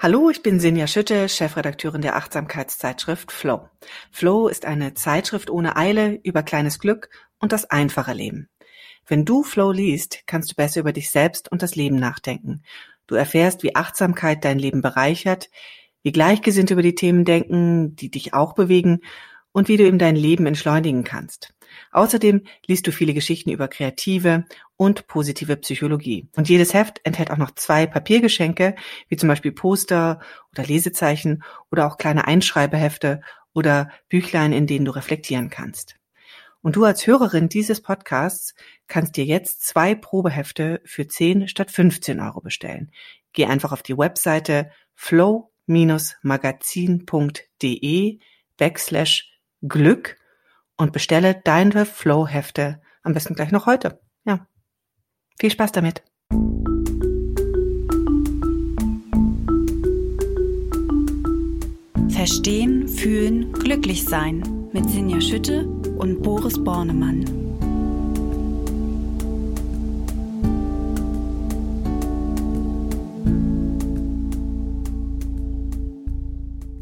Hallo, ich bin Sinja Schütte, Chefredakteurin der Achtsamkeitszeitschrift Flow. Flow ist eine Zeitschrift ohne Eile über kleines Glück und das einfache Leben. Wenn du Flow liest, kannst du besser über dich selbst und das Leben nachdenken. Du erfährst, wie Achtsamkeit dein Leben bereichert, wie Gleichgesinnte über die Themen denken, die dich auch bewegen und wie du ihm dein Leben entschleunigen kannst. Außerdem liest du viele Geschichten über kreative und positive Psychologie. Und jedes Heft enthält auch noch zwei Papiergeschenke, wie zum Beispiel Poster oder Lesezeichen oder auch kleine Einschreibehefte oder Büchlein, in denen du reflektieren kannst. Und du als Hörerin dieses Podcasts kannst dir jetzt zwei Probehefte für 10 statt 15 Euro bestellen. Geh einfach auf die Webseite flow-magazin.de backslash Glück und bestelle deine Flow-Hefte am besten gleich noch heute. Ja. Viel Spaß damit. Verstehen, fühlen, glücklich sein mit Sinja Schütte und Boris Bornemann.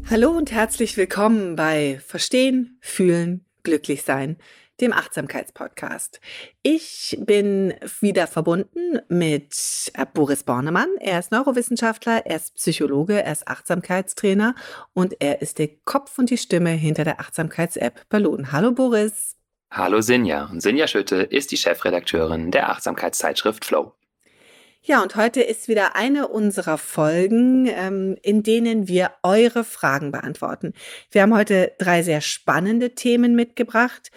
Hallo und herzlich willkommen bei Verstehen, fühlen, glücklich sein, dem Achtsamkeitspodcast. Ich bin wieder verbunden mit äh, Boris Bornemann. Er ist Neurowissenschaftler, er ist Psychologe, er ist Achtsamkeitstrainer und er ist der Kopf und die Stimme hinter der Achtsamkeits-App Balloon. Hallo Boris. Hallo Sinja. Und Sinja Schütte ist die Chefredakteurin der Achtsamkeitszeitschrift Flow. Ja, und heute ist wieder eine unserer Folgen, ähm, in denen wir eure Fragen beantworten. Wir haben heute drei sehr spannende Themen mitgebracht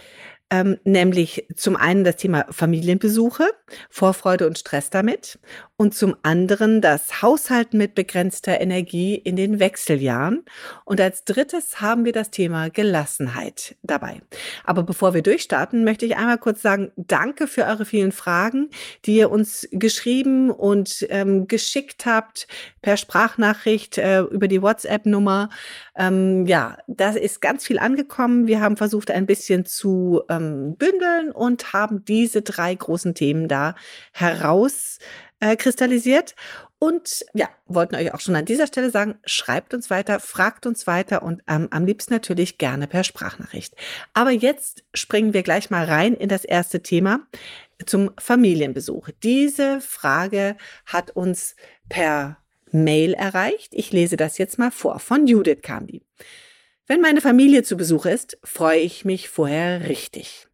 ähm, nämlich zum einen das Thema Familienbesuche, Vorfreude und Stress damit und zum anderen das Haushalten mit begrenzter Energie in den Wechseljahren und als drittes haben wir das Thema Gelassenheit dabei. Aber bevor wir durchstarten, möchte ich einmal kurz sagen, danke für eure vielen Fragen, die ihr uns geschrieben und ähm, geschickt habt per Sprachnachricht äh, über die WhatsApp-Nummer. Ähm, ja, da ist ganz viel angekommen. Wir haben versucht, ein bisschen zu ähm, bündeln und haben diese drei großen Themen da herauskristallisiert. Äh, und ja, wollten euch auch schon an dieser Stelle sagen, schreibt uns weiter, fragt uns weiter und ähm, am liebsten natürlich gerne per Sprachnachricht. Aber jetzt springen wir gleich mal rein in das erste Thema zum Familienbesuch. Diese Frage hat uns per Mail erreicht. Ich lese das jetzt mal vor. Von Judith kam die. Wenn meine Familie zu Besuch ist, freue ich mich vorher richtig.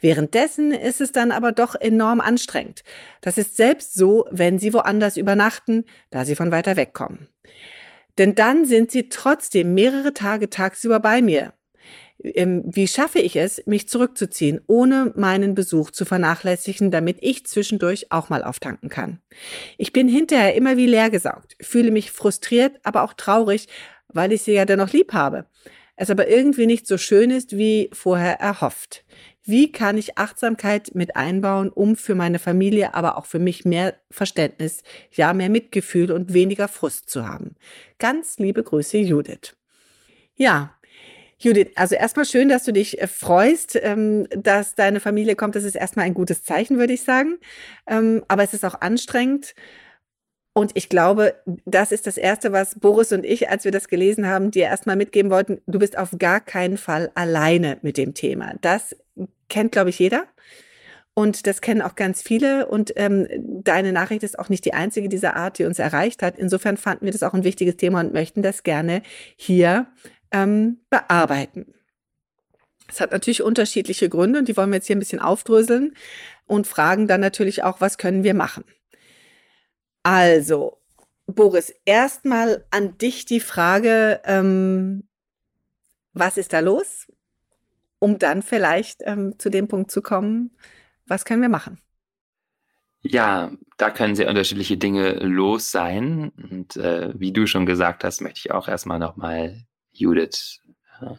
Währenddessen ist es dann aber doch enorm anstrengend. Das ist selbst so, wenn sie woanders übernachten, da sie von weiter weg kommen. Denn dann sind sie trotzdem mehrere Tage tagsüber bei mir. Ähm, wie schaffe ich es, mich zurückzuziehen, ohne meinen Besuch zu vernachlässigen, damit ich zwischendurch auch mal auftanken kann. Ich bin hinterher immer wie leergesaugt, fühle mich frustriert, aber auch traurig, weil ich sie ja dennoch lieb habe. Es aber irgendwie nicht so schön ist, wie vorher erhofft. Wie kann ich Achtsamkeit mit einbauen, um für meine Familie, aber auch für mich mehr Verständnis, ja, mehr Mitgefühl und weniger Frust zu haben? Ganz liebe Grüße, Judith. Ja, Judith, also erstmal schön, dass du dich äh, freust, ähm, dass deine Familie kommt. Das ist erstmal ein gutes Zeichen, würde ich sagen. Ähm, aber es ist auch anstrengend. Und ich glaube, das ist das Erste, was Boris und ich, als wir das gelesen haben, dir erstmal mitgeben wollten. Du bist auf gar keinen Fall alleine mit dem Thema. Das kennt, glaube ich, jeder. Und das kennen auch ganz viele. Und ähm, deine Nachricht ist auch nicht die einzige dieser Art, die uns erreicht hat. Insofern fanden wir das auch ein wichtiges Thema und möchten das gerne hier ähm, bearbeiten. Es hat natürlich unterschiedliche Gründe und die wollen wir jetzt hier ein bisschen aufdröseln und fragen dann natürlich auch, was können wir machen? Also, Boris, erstmal an dich die Frage, ähm, was ist da los? Um dann vielleicht ähm, zu dem Punkt zu kommen, was können wir machen? Ja, da können sehr unterschiedliche Dinge los sein. Und äh, wie du schon gesagt hast, möchte ich auch erstmal nochmal Judith äh,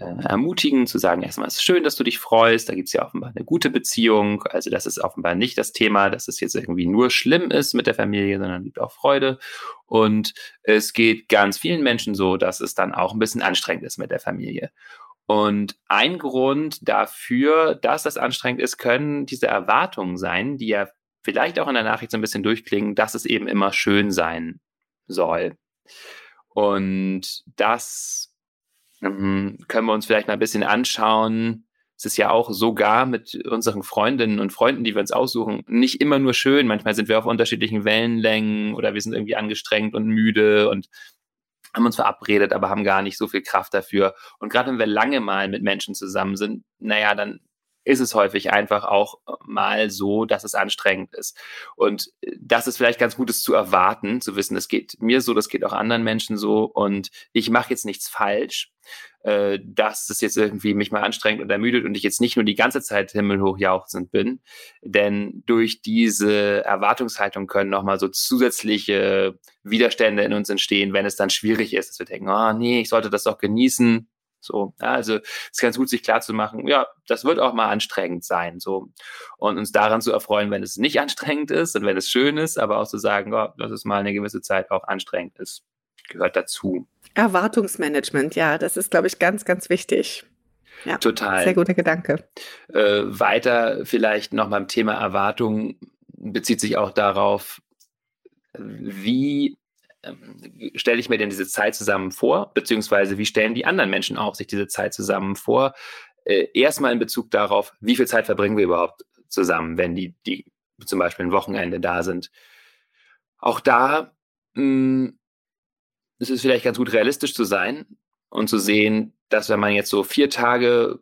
ermutigen, zu sagen, erstmal ist es schön, dass du dich freust, da gibt es ja offenbar eine gute Beziehung, also das ist offenbar nicht das Thema, dass es jetzt irgendwie nur schlimm ist mit der Familie, sondern gibt auch Freude und es geht ganz vielen Menschen so, dass es dann auch ein bisschen anstrengend ist mit der Familie. Und ein Grund dafür, dass das anstrengend ist, können diese Erwartungen sein, die ja vielleicht auch in der Nachricht so ein bisschen durchklingen, dass es eben immer schön sein soll. Und das ähm, können wir uns vielleicht mal ein bisschen anschauen. Es ist ja auch sogar mit unseren Freundinnen und Freunden, die wir uns aussuchen, nicht immer nur schön. Manchmal sind wir auf unterschiedlichen Wellenlängen oder wir sind irgendwie angestrengt und müde und haben uns verabredet, aber haben gar nicht so viel Kraft dafür. Und gerade wenn wir lange mal mit Menschen zusammen sind, naja, dann ist es häufig einfach auch mal so, dass es anstrengend ist. Und das ist vielleicht ganz Gutes zu erwarten, zu wissen, es geht mir so, das geht auch anderen Menschen so und ich mache jetzt nichts falsch äh, dass es jetzt irgendwie mich mal anstrengt und ermüdet und ich jetzt nicht nur die ganze Zeit himmelhoch jauchzend bin. Denn durch diese Erwartungshaltung können nochmal so zusätzliche Widerstände in uns entstehen, wenn es dann schwierig ist, dass wir denken, oh nee, ich sollte das doch genießen. So, also es ist ganz gut, sich klar zu machen, ja, das wird auch mal anstrengend sein. So. Und uns daran zu erfreuen, wenn es nicht anstrengend ist und wenn es schön ist, aber auch zu sagen, oh, dass es mal eine gewisse Zeit auch anstrengend ist, gehört dazu. Erwartungsmanagement, ja, das ist, glaube ich, ganz, ganz wichtig. Ja, Total. Sehr guter Gedanke. Äh, weiter vielleicht noch beim Thema Erwartung bezieht sich auch darauf, wie stelle ich mir denn diese Zeit zusammen vor, beziehungsweise wie stellen die anderen Menschen auch sich diese Zeit zusammen vor? Äh, erstmal in Bezug darauf, wie viel Zeit verbringen wir überhaupt zusammen, wenn die, die zum Beispiel ein Wochenende da sind. Auch da mh, hm, es ist vielleicht ganz gut realistisch zu sein und zu sehen, dass wenn man jetzt so vier Tage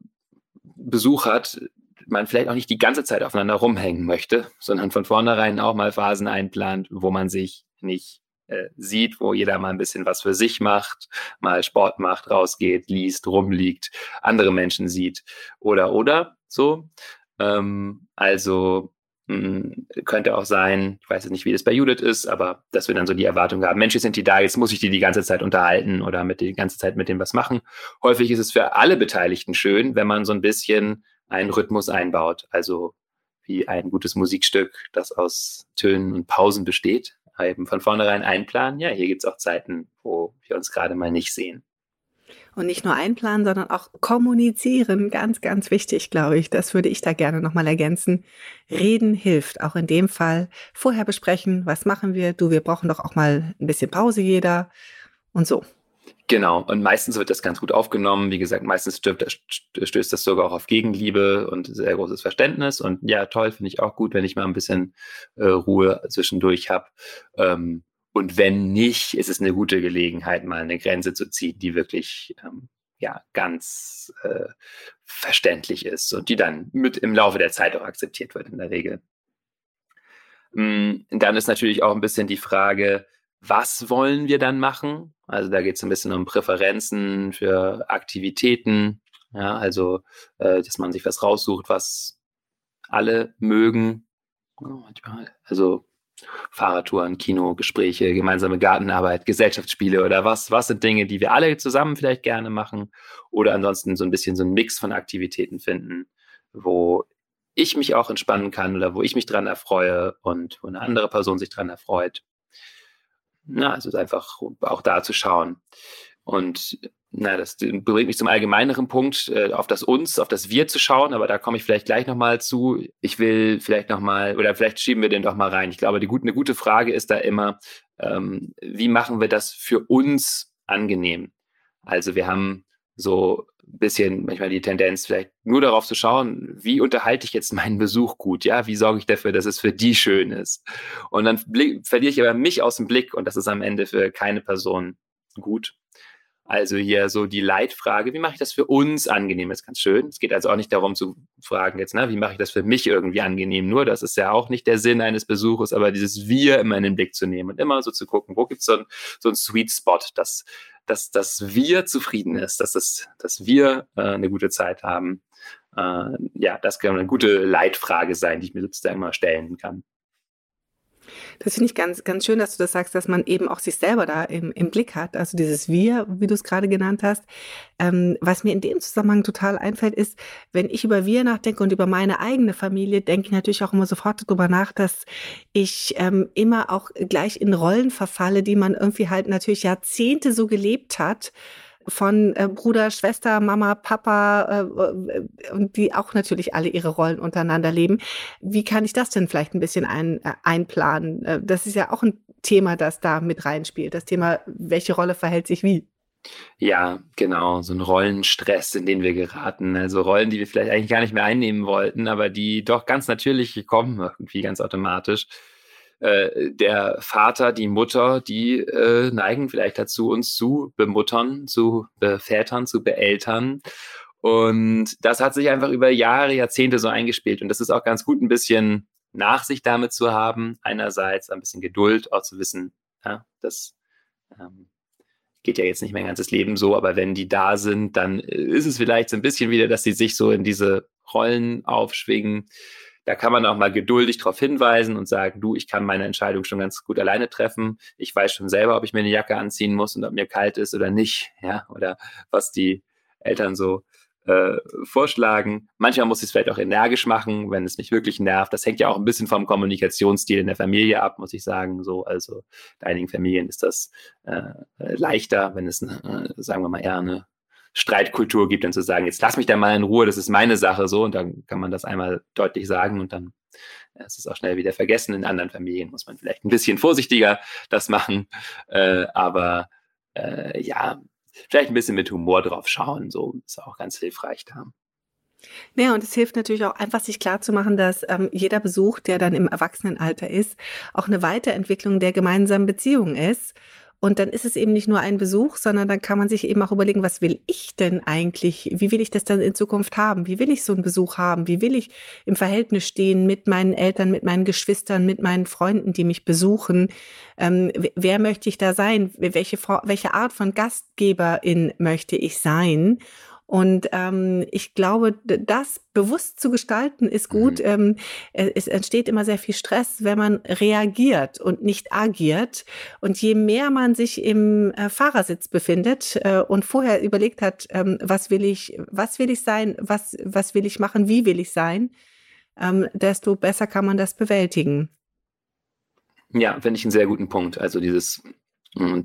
Besuch hat, man vielleicht auch nicht die ganze Zeit aufeinander rumhängen möchte, sondern von vornherein auch mal Phasen einplant, wo man sich nicht äh, sieht, wo jeder mal ein bisschen was für sich macht, mal Sport macht, rausgeht, liest, rumliegt, andere Menschen sieht oder oder so. Ähm, also hm, könnte auch sein, ich weiß jetzt nicht, wie das bei Judith ist, aber dass wir dann so die Erwartung haben, Mensch, jetzt sind die da, jetzt muss ich die die ganze Zeit unterhalten oder mit die ganze Zeit mit dem was machen. Häufig ist es für alle Beteiligten schön, wenn man so ein bisschen einen Rhythmus einbaut, also wie ein gutes Musikstück, das aus Tönen und Pausen besteht, eben von vornherein einplanen, ja, hier gibt es auch Zeiten, wo wir uns gerade mal nicht sehen. Und nicht nur einplanen, sondern auch kommunizieren. Ganz, ganz wichtig, glaube ich. Das würde ich da gerne nochmal ergänzen. Reden hilft. Auch in dem Fall vorher besprechen, was machen wir? Du, wir brauchen doch auch mal ein bisschen Pause jeder und so. Genau, und meistens wird das ganz gut aufgenommen. Wie gesagt, meistens stößt das sogar auch auf Gegenliebe und sehr großes Verständnis. Und ja, toll, finde ich auch gut, wenn ich mal ein bisschen äh, Ruhe zwischendurch habe. Ähm, und wenn nicht, ist es eine gute Gelegenheit, mal eine Grenze zu ziehen, die wirklich ähm, ja ganz äh, verständlich ist und die dann mit im Laufe der Zeit auch akzeptiert wird in der Regel. Mm, dann ist natürlich auch ein bisschen die Frage, was wollen wir dann machen? Also da geht es ein bisschen um Präferenzen für Aktivitäten, ja, also äh, dass man sich was raussucht, was alle mögen. Also Fahrradtouren, Kino, Gespräche, gemeinsame Gartenarbeit, Gesellschaftsspiele oder was? Was sind Dinge, die wir alle zusammen vielleicht gerne machen? Oder ansonsten so ein bisschen so ein Mix von Aktivitäten finden, wo ich mich auch entspannen kann oder wo ich mich dran erfreue und wo eine andere Person sich dran erfreut. Na, also einfach auch da zu schauen. Und na, das bringt mich zum allgemeineren Punkt, äh, auf das Uns, auf das Wir zu schauen, aber da komme ich vielleicht gleich nochmal zu. Ich will vielleicht nochmal, oder vielleicht schieben wir den doch mal rein. Ich glaube, die, eine gute Frage ist da immer, ähm, wie machen wir das für uns angenehm? Also wir haben so bisschen manchmal die Tendenz, vielleicht nur darauf zu schauen, wie unterhalte ich jetzt meinen Besuch gut, ja, wie sorge ich dafür, dass es für die schön ist. Und dann verliere ich aber mich aus dem Blick und das ist am Ende für keine Person gut. Also hier so die Leitfrage, wie mache ich das für uns angenehm? Ist ganz schön. Es geht also auch nicht darum zu fragen jetzt, ne, wie mache ich das für mich irgendwie angenehm? Nur das ist ja auch nicht der Sinn eines Besuches, aber dieses Wir immer in den Blick zu nehmen und immer so zu gucken, wo gibt es so, ein, so einen Sweet Spot, dass, dass, dass wir zufrieden ist, dass, das, dass wir äh, eine gute Zeit haben. Äh, ja, das kann eine gute Leitfrage sein, die ich mir sozusagen mal stellen kann. Das finde ich ganz, ganz schön, dass du das sagst, dass man eben auch sich selber da im, im Blick hat. Also dieses Wir, wie du es gerade genannt hast. Ähm, was mir in dem Zusammenhang total einfällt, ist, wenn ich über Wir nachdenke und über meine eigene Familie, denke ich natürlich auch immer sofort darüber nach, dass ich ähm, immer auch gleich in Rollen verfalle, die man irgendwie halt natürlich Jahrzehnte so gelebt hat von äh, Bruder, Schwester, Mama, Papa äh, und die auch natürlich alle ihre Rollen untereinander leben. Wie kann ich das denn vielleicht ein bisschen ein, äh, einplanen? Äh, das ist ja auch ein Thema, das da mit reinspielt. Das Thema, welche Rolle verhält sich wie? Ja, genau, so ein Rollenstress, in den wir geraten. Also Rollen, die wir vielleicht eigentlich gar nicht mehr einnehmen wollten, aber die doch ganz natürlich kommen, irgendwie ganz automatisch. Äh, der Vater, die Mutter, die äh, neigen vielleicht dazu, uns zu bemuttern, zu bevätern, zu beeltern. Und das hat sich einfach über Jahre, Jahrzehnte so eingespielt. Und das ist auch ganz gut, ein bisschen Nachsicht damit zu haben. Einerseits ein bisschen Geduld, auch zu wissen, ja, das ähm, geht ja jetzt nicht mein ganzes Leben so, aber wenn die da sind, dann ist es vielleicht so ein bisschen wieder, dass sie sich so in diese Rollen aufschwingen. Da kann man auch mal geduldig darauf hinweisen und sagen, du, ich kann meine Entscheidung schon ganz gut alleine treffen. Ich weiß schon selber, ob ich mir eine Jacke anziehen muss und ob mir kalt ist oder nicht, ja, oder was die Eltern so äh, vorschlagen. Manchmal muss ich es vielleicht auch energisch machen, wenn es mich wirklich nervt. Das hängt ja auch ein bisschen vom Kommunikationsstil in der Familie ab, muss ich sagen. So, also in einigen Familien ist das äh, leichter, wenn es, äh, sagen wir mal, eher eine Streitkultur gibt, dann zu sagen, jetzt lass mich da mal in Ruhe, das ist meine Sache so und dann kann man das einmal deutlich sagen und dann ja, ist es auch schnell wieder vergessen. In anderen Familien muss man vielleicht ein bisschen vorsichtiger das machen, äh, aber äh, ja, vielleicht ein bisschen mit Humor drauf schauen, so ist auch ganz hilfreich da. Ja, und es hilft natürlich auch einfach, sich klarzumachen, dass ähm, jeder Besuch, der dann im Erwachsenenalter ist, auch eine Weiterentwicklung der gemeinsamen Beziehung ist. Und dann ist es eben nicht nur ein Besuch, sondern dann kann man sich eben auch überlegen, was will ich denn eigentlich? Wie will ich das dann in Zukunft haben? Wie will ich so einen Besuch haben? Wie will ich im Verhältnis stehen mit meinen Eltern, mit meinen Geschwistern, mit meinen Freunden, die mich besuchen? Ähm, wer möchte ich da sein? Welche, welche Art von Gastgeberin möchte ich sein? Und ähm, ich glaube, das bewusst zu gestalten ist gut. Mhm. Ähm, es entsteht immer sehr viel Stress, wenn man reagiert und nicht agiert. Und je mehr man sich im äh, Fahrersitz befindet äh, und vorher überlegt hat, ähm, was will ich, was will ich sein, was, was will ich machen, wie will ich sein, ähm, desto besser kann man das bewältigen. Ja, finde ich einen sehr guten Punkt. Also dieses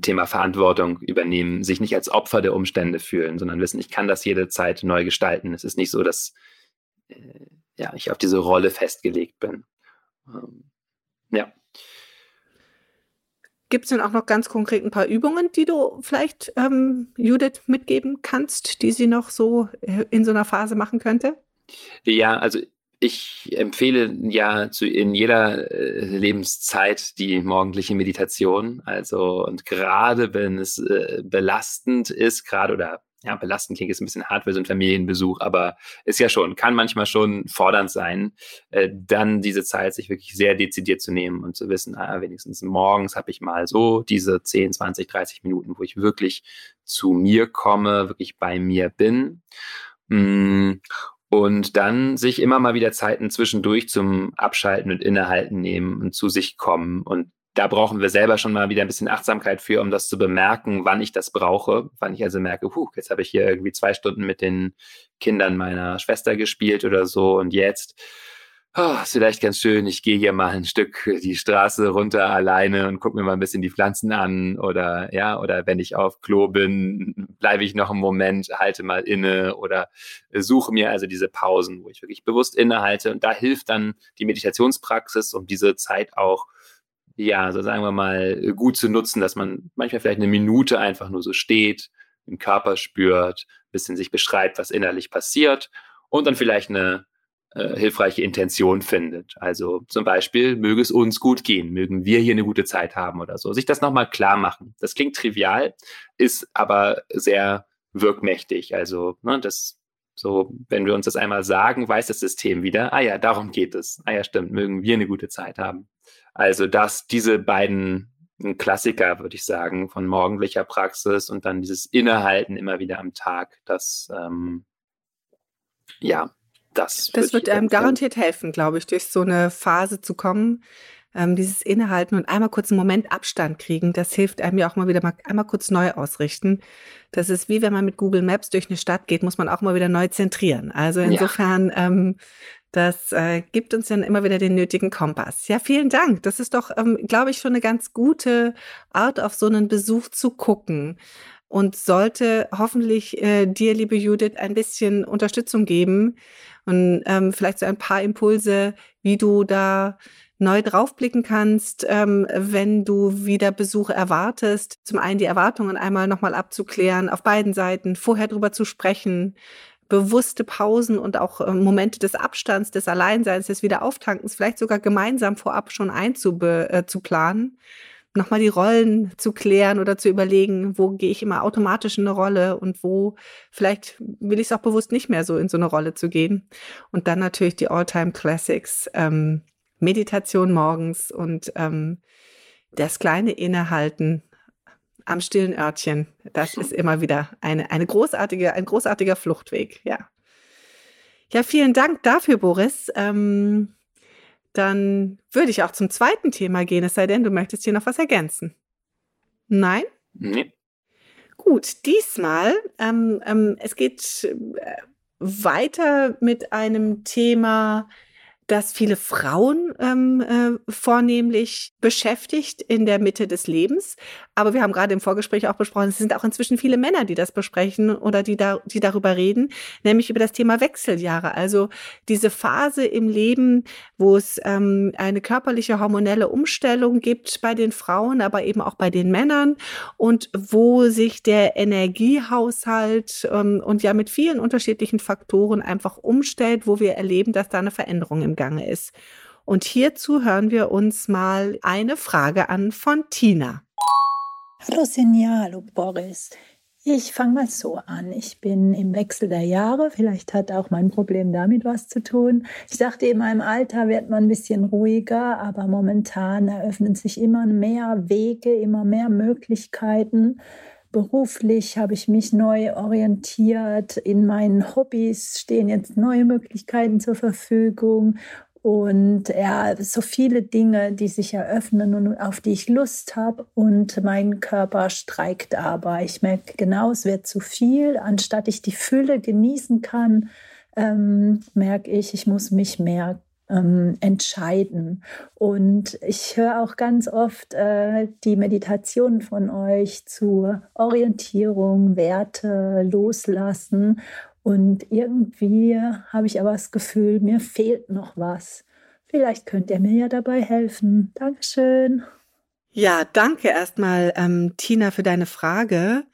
Thema Verantwortung übernehmen, sich nicht als Opfer der Umstände fühlen, sondern wissen, ich kann das jede Zeit neu gestalten. Es ist nicht so, dass äh, ja, ich auf diese Rolle festgelegt bin. Ähm, ja. Gibt es denn auch noch ganz konkret ein paar Übungen, die du vielleicht ähm, Judith mitgeben kannst, die sie noch so äh, in so einer Phase machen könnte? Ja, also ich empfehle ja zu, in jeder äh, Lebenszeit die morgendliche Meditation. Also, und gerade wenn es äh, belastend ist, gerade oder ja, belastend klingt jetzt ein bisschen hart für so einen Familienbesuch, aber ist ja schon, kann manchmal schon fordernd sein, äh, dann diese Zeit sich wirklich sehr dezidiert zu nehmen und zu wissen, ah, wenigstens morgens habe ich mal so diese 10, 20, 30 Minuten, wo ich wirklich zu mir komme, wirklich bei mir bin. Mm, und dann sich immer mal wieder Zeiten zwischendurch zum Abschalten und Innehalten nehmen und zu sich kommen. Und da brauchen wir selber schon mal wieder ein bisschen Achtsamkeit für, um das zu bemerken, wann ich das brauche. Wann ich also merke, huh, jetzt habe ich hier irgendwie zwei Stunden mit den Kindern meiner Schwester gespielt oder so und jetzt oh, ist vielleicht ganz schön, ich gehe hier mal ein Stück die Straße runter alleine und gucke mir mal ein bisschen die Pflanzen an oder ja, oder wenn ich auf Klo bin, bleibe ich noch einen Moment, halte mal inne oder suche mir also diese Pausen, wo ich wirklich bewusst innehalte. Und da hilft dann die Meditationspraxis, um diese Zeit auch ja, so sagen wir mal, gut zu nutzen, dass man manchmal vielleicht eine Minute einfach nur so steht, den Körper spürt, ein bisschen sich beschreibt, was innerlich passiert und dann vielleicht eine äh, hilfreiche Intention findet. Also zum Beispiel, möge es uns gut gehen, mögen wir hier eine gute Zeit haben oder so. Sich das nochmal klar machen. Das klingt trivial, ist aber sehr wirkmächtig. Also ne, das so, wenn wir uns das einmal sagen, weiß das System wieder, ah ja, darum geht es. Ah ja, stimmt, mögen wir eine gute Zeit haben. Also dass diese beiden Klassiker, würde ich sagen, von morgendlicher Praxis und dann dieses Innehalten immer wieder am Tag, das ähm, ja, das, das wird einem garantiert helfen, glaube ich, durch so eine Phase zu kommen. Ähm, dieses Innehalten und einmal kurz einen Moment Abstand kriegen, das hilft einem ja auch mal wieder mal einmal kurz neu ausrichten. Das ist wie wenn man mit Google Maps durch eine Stadt geht, muss man auch mal wieder neu zentrieren. Also insofern, ja. ähm, das äh, gibt uns dann immer wieder den nötigen Kompass. Ja, vielen Dank. Das ist doch, ähm, glaube ich, schon eine ganz gute Art, auf so einen Besuch zu gucken. Und sollte hoffentlich äh, dir, liebe Judith, ein bisschen Unterstützung geben und ähm, vielleicht so ein paar Impulse, wie du da neu draufblicken kannst, ähm, wenn du wieder Besuch erwartest. Zum einen die Erwartungen einmal nochmal abzuklären, auf beiden Seiten, vorher drüber zu sprechen, bewusste Pausen und auch äh, Momente des Abstands, des Alleinseins, des Wiederauftankens, vielleicht sogar gemeinsam vorab schon einzuplanen. Äh, nochmal die Rollen zu klären oder zu überlegen, wo gehe ich immer automatisch in eine Rolle und wo vielleicht will ich es auch bewusst nicht mehr so in so eine Rolle zu gehen. Und dann natürlich die All-Time Classics, ähm, Meditation morgens und ähm, das kleine Innehalten am stillen Örtchen. Das ist immer wieder eine, eine großartige, ein großartiger Fluchtweg, ja. Ja, vielen Dank dafür, Boris. Ähm, dann würde ich auch zum zweiten Thema gehen, es sei denn, du möchtest hier noch was ergänzen. Nein? Nee. Gut, diesmal, ähm, ähm, es geht äh, weiter mit einem Thema, das viele Frauen ähm, äh, vornehmlich beschäftigt in der Mitte des Lebens. Aber wir haben gerade im Vorgespräch auch besprochen, es sind auch inzwischen viele Männer, die das besprechen oder die, da, die darüber reden, nämlich über das Thema Wechseljahre. Also diese Phase im Leben, wo es ähm, eine körperliche hormonelle Umstellung gibt bei den Frauen, aber eben auch bei den Männern und wo sich der Energiehaushalt ähm, und ja mit vielen unterschiedlichen Faktoren einfach umstellt, wo wir erleben, dass da eine Veränderung im Gange ist. Und hierzu hören wir uns mal eine Frage an von Tina. Hallo Sinja, hallo Boris. Ich fange mal so an. Ich bin im Wechsel der Jahre. Vielleicht hat auch mein Problem damit was zu tun. Ich dachte, in meinem Alter wird man ein bisschen ruhiger, aber momentan eröffnen sich immer mehr Wege, immer mehr Möglichkeiten. Beruflich habe ich mich neu orientiert. In meinen Hobbys stehen jetzt neue Möglichkeiten zur Verfügung. Und ja, so viele Dinge, die sich eröffnen und auf die ich Lust habe. Und mein Körper streikt aber. Ich merke genau, es wird zu viel. Anstatt ich die Fülle genießen kann, ähm, merke ich, ich muss mich mehr ähm, entscheiden. Und ich höre auch ganz oft äh, die Meditationen von euch zur Orientierung, Werte, Loslassen. Und irgendwie habe ich aber das Gefühl, mir fehlt noch was. Vielleicht könnt ihr mir ja dabei helfen. Dankeschön. Ja, danke erstmal, ähm, Tina, für deine Frage.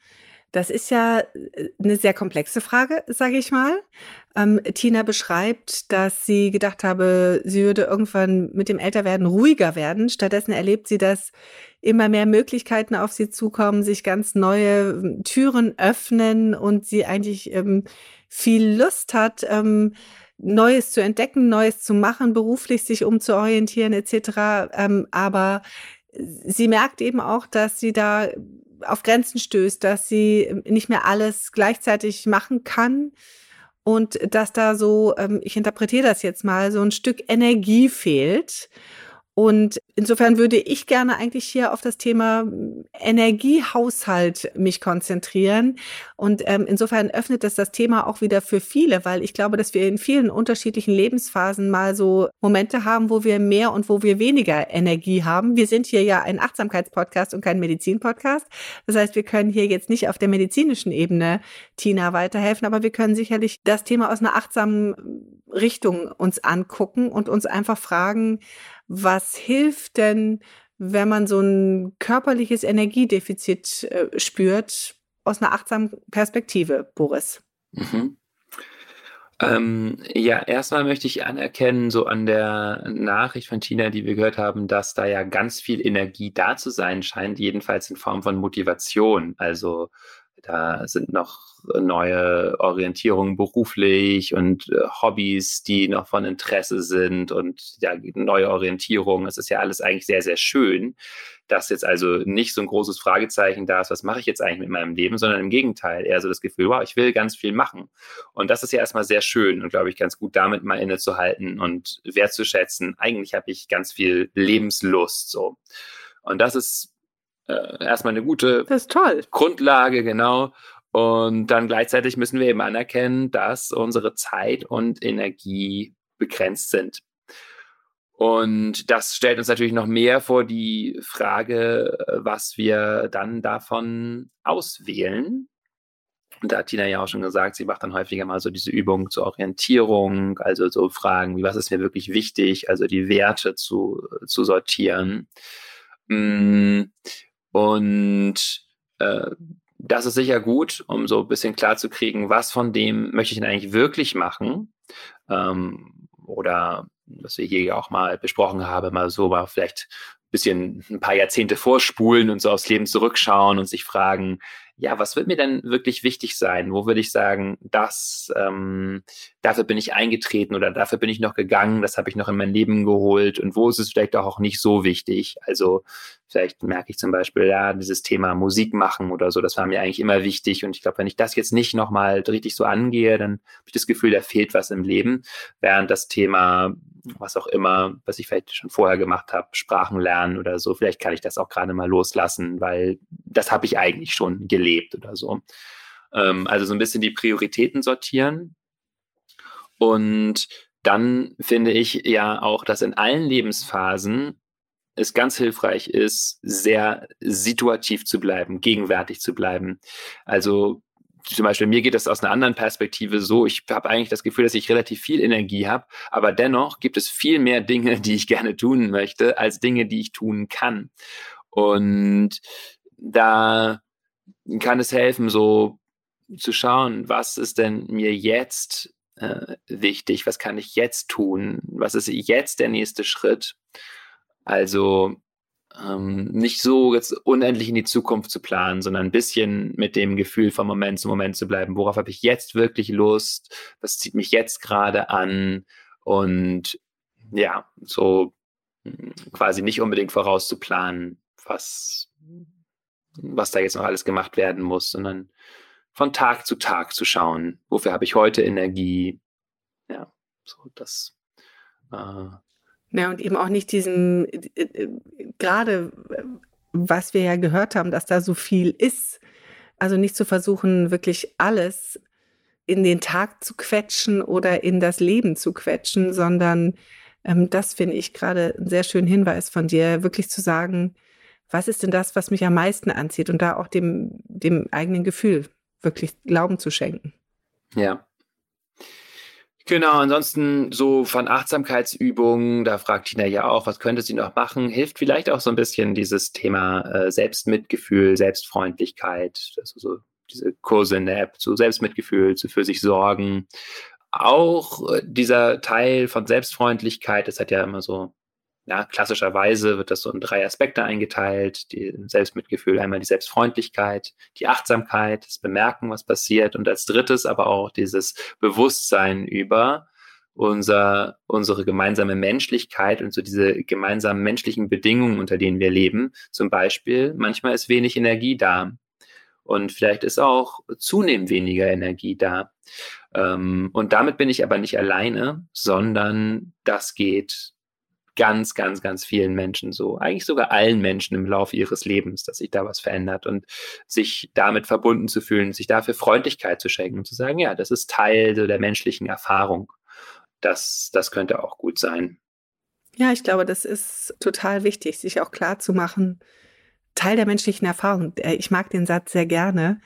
Das ist ja äh, eine sehr komplexe Frage, sage ich mal. Ähm, Tina beschreibt, dass sie gedacht habe, sie würde irgendwann mit dem Älterwerden ruhiger werden. Stattdessen erlebt sie, dass immer mehr Möglichkeiten auf sie zukommen, sich ganz neue ähm, Türen öffnen und sie eigentlich ähm, viel Lust hat, ähm, Neues zu entdecken, Neues zu machen, beruflich sich umzuorientieren etc. Ähm, aber sie merkt eben auch, dass sie da auf Grenzen stößt, dass sie nicht mehr alles gleichzeitig machen kann und dass da so, ähm, ich interpretiere das jetzt mal, so ein Stück Energie fehlt. Und insofern würde ich gerne eigentlich hier auf das Thema Energiehaushalt mich konzentrieren. Und ähm, insofern öffnet das das Thema auch wieder für viele, weil ich glaube, dass wir in vielen unterschiedlichen Lebensphasen mal so Momente haben, wo wir mehr und wo wir weniger Energie haben. Wir sind hier ja ein Achtsamkeitspodcast und kein Medizinpodcast. Das heißt, wir können hier jetzt nicht auf der medizinischen Ebene Tina weiterhelfen, aber wir können sicherlich das Thema aus einer achtsamen Richtung uns angucken und uns einfach fragen, was hilft denn, wenn man so ein körperliches Energiedefizit äh, spürt, aus einer achtsamen Perspektive, Boris? Mhm. Ähm, ja, erstmal möchte ich anerkennen, so an der Nachricht von Tina, die wir gehört haben, dass da ja ganz viel Energie da zu sein scheint, jedenfalls in Form von Motivation. Also da sind noch neue Orientierungen beruflich und äh, Hobbys, die noch von Interesse sind und ja, neue Orientierungen. Es ist ja alles eigentlich sehr, sehr schön, dass jetzt also nicht so ein großes Fragezeichen da ist, was mache ich jetzt eigentlich mit meinem Leben, sondern im Gegenteil, eher so das Gefühl, wow, ich will ganz viel machen. Und das ist ja erstmal sehr schön und glaube ich ganz gut damit mal innezuhalten und wertzuschätzen. Eigentlich habe ich ganz viel Lebenslust so. Und das ist äh, erstmal eine gute Grundlage, genau. Und dann gleichzeitig müssen wir eben anerkennen, dass unsere Zeit und Energie begrenzt sind. Und das stellt uns natürlich noch mehr vor die Frage, was wir dann davon auswählen. Und da hat Tina ja auch schon gesagt, sie macht dann häufiger mal so diese Übung zur Orientierung, also so Fragen wie, was ist mir wirklich wichtig, also die Werte zu, zu sortieren. Und äh, das ist sicher gut, um so ein bisschen klar zu kriegen, was von dem möchte ich denn eigentlich wirklich machen. Ähm, oder was wir hier ja auch mal besprochen haben, mal so mal vielleicht ein bisschen ein paar Jahrzehnte vorspulen und so aufs Leben zurückschauen und sich fragen, ja, was wird mir denn wirklich wichtig sein? Wo würde ich sagen, das, ähm, dafür bin ich eingetreten oder dafür bin ich noch gegangen, das habe ich noch in mein Leben geholt und wo ist es vielleicht auch nicht so wichtig? Also vielleicht merke ich zum Beispiel, ja, dieses Thema Musik machen oder so, das war mir eigentlich immer wichtig und ich glaube, wenn ich das jetzt nicht nochmal richtig so angehe, dann habe ich das Gefühl, da fehlt was im Leben, während das Thema was auch immer, was ich vielleicht schon vorher gemacht habe, Sprachen lernen oder so. Vielleicht kann ich das auch gerade mal loslassen, weil das habe ich eigentlich schon gelebt oder so. Ähm, also so ein bisschen die Prioritäten sortieren. Und dann finde ich ja auch, dass in allen Lebensphasen es ganz hilfreich ist, sehr situativ zu bleiben, gegenwärtig zu bleiben. Also zum Beispiel mir geht das aus einer anderen Perspektive so, ich habe eigentlich das Gefühl, dass ich relativ viel Energie habe, aber dennoch gibt es viel mehr Dinge, die ich gerne tun möchte, als Dinge, die ich tun kann. Und da kann es helfen, so zu schauen, was ist denn mir jetzt äh, wichtig, was kann ich jetzt tun, was ist jetzt der nächste Schritt. Also ähm, nicht so jetzt unendlich in die Zukunft zu planen, sondern ein bisschen mit dem Gefühl von Moment zu Moment zu bleiben. Worauf habe ich jetzt wirklich Lust? Was zieht mich jetzt gerade an? Und ja, so hm, quasi nicht unbedingt vorauszuplanen, was, was da jetzt noch alles gemacht werden muss, sondern von Tag zu Tag zu schauen, wofür habe ich heute Energie? Ja, so das äh, ja, und eben auch nicht diesen, äh, äh, gerade was wir ja gehört haben, dass da so viel ist. Also nicht zu versuchen, wirklich alles in den Tag zu quetschen oder in das Leben zu quetschen, sondern ähm, das finde ich gerade einen sehr schönen Hinweis von dir, wirklich zu sagen, was ist denn das, was mich am meisten anzieht und da auch dem, dem eigenen Gefühl wirklich Glauben zu schenken. Ja, Genau, ansonsten so von Achtsamkeitsübungen, da fragt Tina ja auch, was könnte sie noch machen? Hilft vielleicht auch so ein bisschen dieses Thema äh, Selbstmitgefühl, Selbstfreundlichkeit, also so diese Kurse in der App zu Selbstmitgefühl, zu für sich sorgen. Auch äh, dieser Teil von Selbstfreundlichkeit, das hat ja immer so ja, klassischerweise wird das so in drei Aspekte eingeteilt. Die Selbstmitgefühl, einmal die Selbstfreundlichkeit, die Achtsamkeit, das Bemerken, was passiert und als drittes aber auch dieses Bewusstsein über unser, unsere gemeinsame Menschlichkeit und so diese gemeinsamen menschlichen Bedingungen, unter denen wir leben. Zum Beispiel, manchmal ist wenig Energie da. Und vielleicht ist auch zunehmend weniger Energie da. Ähm, und damit bin ich aber nicht alleine, sondern das geht ganz, ganz, ganz vielen Menschen so, eigentlich sogar allen Menschen im Laufe ihres Lebens, dass sich da was verändert und sich damit verbunden zu fühlen, sich dafür Freundlichkeit zu schenken und zu sagen, ja, das ist Teil so der menschlichen Erfahrung. Das, das könnte auch gut sein. Ja, ich glaube, das ist total wichtig, sich auch klar zu machen, Teil der menschlichen Erfahrung. Äh, ich mag den Satz sehr gerne,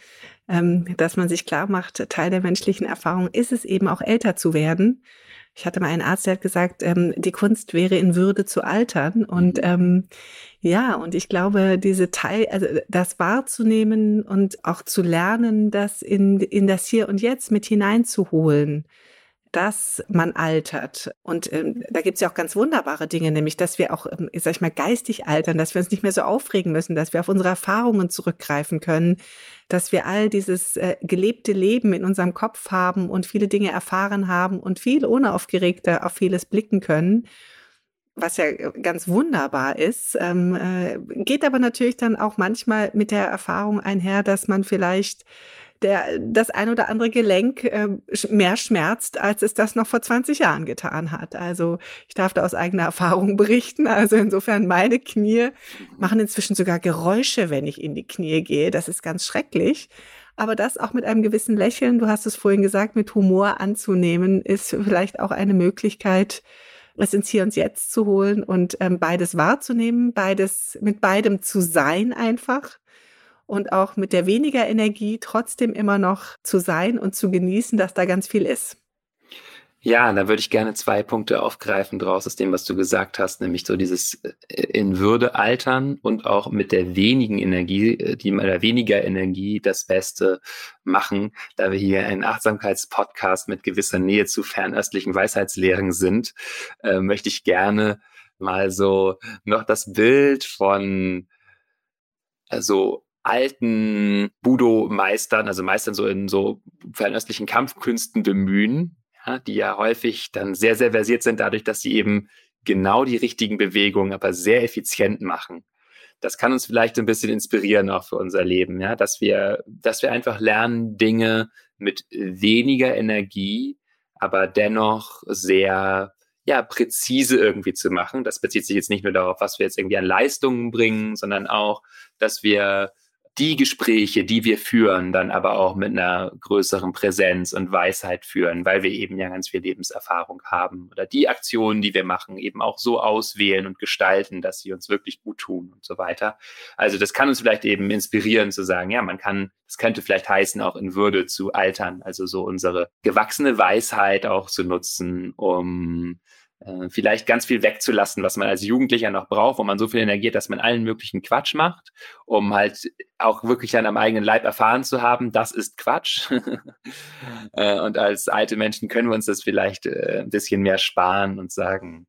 ähm, dass man sich klar macht, Teil der menschlichen Erfahrung ist es eben auch älter zu werden ich hatte mal einen Arzt, der hat gesagt, ähm, die Kunst wäre in Würde zu altern. Und mhm. ähm, ja, und ich glaube, diese Teil, also das wahrzunehmen und auch zu lernen, das in, in das Hier und Jetzt mit hineinzuholen dass man altert. Und ähm, da gibt's ja auch ganz wunderbare Dinge, nämlich dass wir auch, ähm, sag ich mal, geistig altern, dass wir uns nicht mehr so aufregen müssen, dass wir auf unsere Erfahrungen zurückgreifen können, dass wir all dieses äh, gelebte Leben in unserem Kopf haben und viele Dinge erfahren haben und viel unaufgeregter auf vieles blicken können was ja äh, ganz wunderbar ist, ähm, äh, geht aber natürlich dann auch manchmal mit der Erfahrung einher, dass man vielleicht der das ein oder andere Gelenk äh, mehr schmerzt, als es das noch vor 20 Jahren getan hat. Also ich darf da aus eigener Erfahrung berichten. Also insofern meine Knie machen inzwischen sogar Geräusche, wenn ich in die Knie gehe. Das ist ganz schrecklich. Aber das auch mit einem gewissen Lächeln, du hast es vorhin gesagt, mit Humor anzunehmen, ist vielleicht auch eine Möglichkeit, es ins Hier und Jetzt zu holen und ähm, beides wahrzunehmen, beides mit beidem zu sein einfach und auch mit der weniger Energie trotzdem immer noch zu sein und zu genießen, dass da ganz viel ist. Ja, da würde ich gerne zwei Punkte aufgreifen draus aus dem, was du gesagt hast, nämlich so dieses äh, in Würde altern und auch mit der wenigen Energie, äh, die oder weniger Energie das Beste machen. Da wir hier ein Achtsamkeitspodcast mit gewisser Nähe zu fernöstlichen Weisheitslehren sind, äh, möchte ich gerne mal so noch das Bild von also alten Budo-Meistern, also Meistern so in so fernöstlichen Kampfkünsten bemühen, ja, die ja häufig dann sehr, sehr versiert sind, dadurch, dass sie eben genau die richtigen Bewegungen, aber sehr effizient machen. Das kann uns vielleicht ein bisschen inspirieren auch für unser Leben, ja, dass wir, dass wir einfach lernen, Dinge mit weniger Energie, aber dennoch sehr ja, präzise irgendwie zu machen. Das bezieht sich jetzt nicht nur darauf, was wir jetzt irgendwie an Leistungen bringen, sondern auch, dass wir die Gespräche, die wir führen, dann aber auch mit einer größeren Präsenz und Weisheit führen, weil wir eben ja ganz viel Lebenserfahrung haben oder die Aktionen, die wir machen, eben auch so auswählen und gestalten, dass sie uns wirklich gut tun und so weiter. Also das kann uns vielleicht eben inspirieren zu sagen, ja, man kann, es könnte vielleicht heißen, auch in Würde zu altern, also so unsere gewachsene Weisheit auch zu nutzen, um äh, vielleicht ganz viel wegzulassen, was man als Jugendlicher noch braucht, wo man so viel Energie hat, dass man allen möglichen Quatsch macht, um halt auch wirklich dann am eigenen Leib erfahren zu haben, das ist Quatsch. Äh, und als alte Menschen können wir uns das vielleicht äh, ein bisschen mehr sparen und sagen,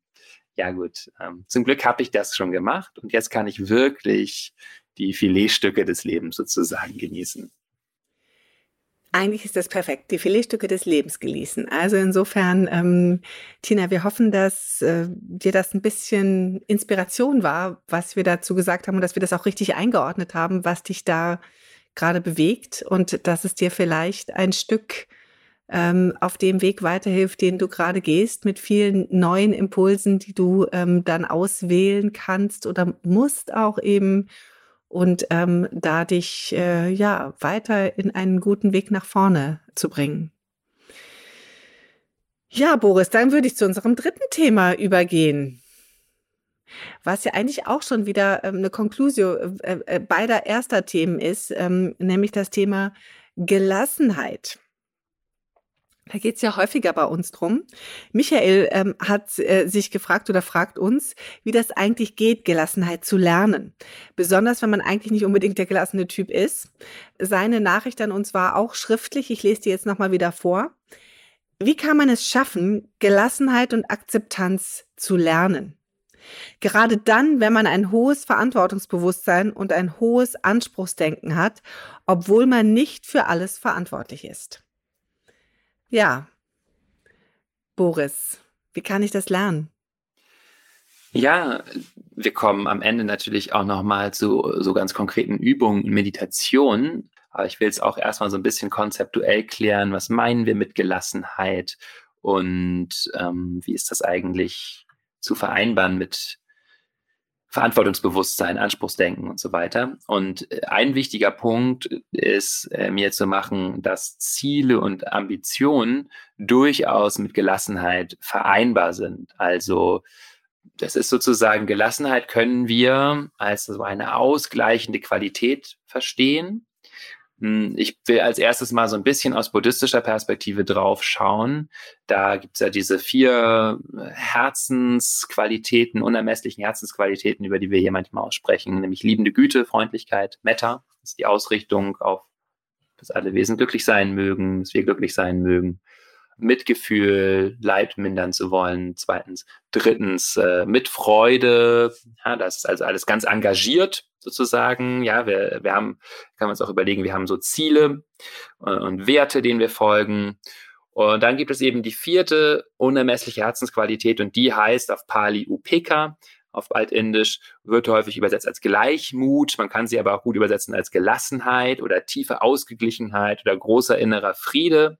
ja gut, ähm, zum Glück habe ich das schon gemacht und jetzt kann ich wirklich die Filetstücke des Lebens sozusagen genießen. Eigentlich ist das perfekt, die Filetstücke des Lebens genießen. Also insofern, ähm, Tina, wir hoffen, dass äh, dir das ein bisschen Inspiration war, was wir dazu gesagt haben und dass wir das auch richtig eingeordnet haben, was dich da gerade bewegt und dass es dir vielleicht ein Stück ähm, auf dem Weg weiterhilft, den du gerade gehst, mit vielen neuen Impulsen, die du ähm, dann auswählen kannst oder musst auch eben und ähm, da dich äh, ja weiter in einen guten Weg nach vorne zu bringen. Ja, Boris, dann würde ich zu unserem dritten Thema übergehen. Was ja eigentlich auch schon wieder ähm, eine Konklusion äh, äh, beider erster Themen ist, ähm, nämlich das Thema Gelassenheit. Da geht es ja häufiger bei uns drum. Michael ähm, hat äh, sich gefragt oder fragt uns, wie das eigentlich geht, Gelassenheit zu lernen. Besonders wenn man eigentlich nicht unbedingt der gelassene Typ ist. Seine Nachricht an uns war auch schriftlich. Ich lese die jetzt nochmal wieder vor. Wie kann man es schaffen, Gelassenheit und Akzeptanz zu lernen? Gerade dann, wenn man ein hohes Verantwortungsbewusstsein und ein hohes Anspruchsdenken hat, obwohl man nicht für alles verantwortlich ist. Ja. Boris, wie kann ich das lernen? Ja, wir kommen am Ende natürlich auch nochmal zu so ganz konkreten Übungen, Meditationen. Aber ich will es auch erstmal so ein bisschen konzeptuell klären. Was meinen wir mit Gelassenheit? Und ähm, wie ist das eigentlich zu vereinbaren mit Verantwortungsbewusstsein, Anspruchsdenken und so weiter. Und äh, ein wichtiger Punkt ist äh, mir zu machen, dass Ziele und Ambitionen durchaus mit Gelassenheit vereinbar sind. Also das ist sozusagen Gelassenheit können wir als so eine ausgleichende Qualität verstehen. Hm, ich will als erstes mal so ein bisschen aus buddhistischer Perspektive drauf schauen. Da gibt es ja diese vier Herzensqualitäten, unermesslichen Herzensqualitäten, über die wir hier manchmal aussprechen, nämlich liebende Güte, Freundlichkeit, Metta, das ist die Ausrichtung auf, dass alle Wesen glücklich sein mögen, dass wir glücklich sein mögen. Mitgefühl, Leid mindern zu wollen. Zweitens, drittens, äh, mit Freude. Ja, das ist also alles ganz engagiert sozusagen. Ja, wir, wir haben, kann man uns auch überlegen, wir haben so Ziele äh, und Werte, denen wir folgen. Und dann gibt es eben die vierte unermessliche Herzensqualität und die heißt auf Pali Upeka, auf Altindisch, wird häufig übersetzt als Gleichmut. Man kann sie aber auch gut übersetzen als Gelassenheit oder tiefe Ausgeglichenheit oder großer innerer Friede.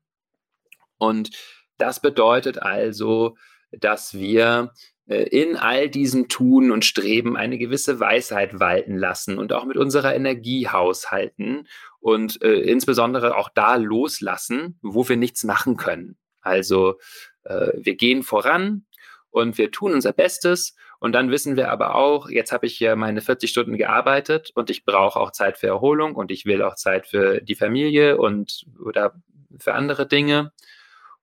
Und das bedeutet also, dass wir äh, in all diesem Tun und Streben eine gewisse Weisheit walten lassen und auch mit unserer Energie haushalten und äh, insbesondere auch da loslassen, wo wir nichts machen können. Also äh, wir gehen voran und wir tun unser Bestes und dann wissen wir aber auch, jetzt habe ich hier meine 40 Stunden gearbeitet und ich brauche auch Zeit für Erholung und ich will auch Zeit für die Familie und oder für andere Dinge.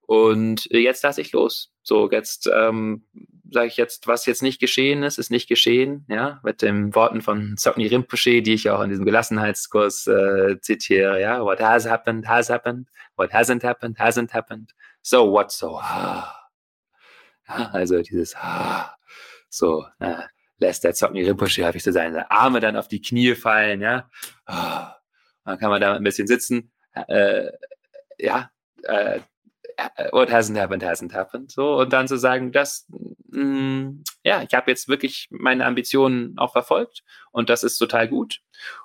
Und jetzt lasse ich los. So, jetzt ähm, sage ich jetzt, was jetzt nicht geschehen ist, ist nicht geschehen. Ja, mit den Worten von Sokni Rinpoche, die ich auch in diesem Gelassenheitskurs äh, zitiere. Ja, what has happened, has happened. What hasn't happened, hasn't happened. So what so? Ja, also dieses so äh, lässt der Sokni Rinpoche häufig so seine Arme dann auf die Knie fallen. Ja, ah. dann kann man da ein bisschen sitzen. Äh, ja, äh, what hasn't happened, hasn't happened. So, und dann zu sagen, das, mh, mm, ja, ich habe jetzt wirklich meine Ambitionen auch verfolgt und das ist total gut.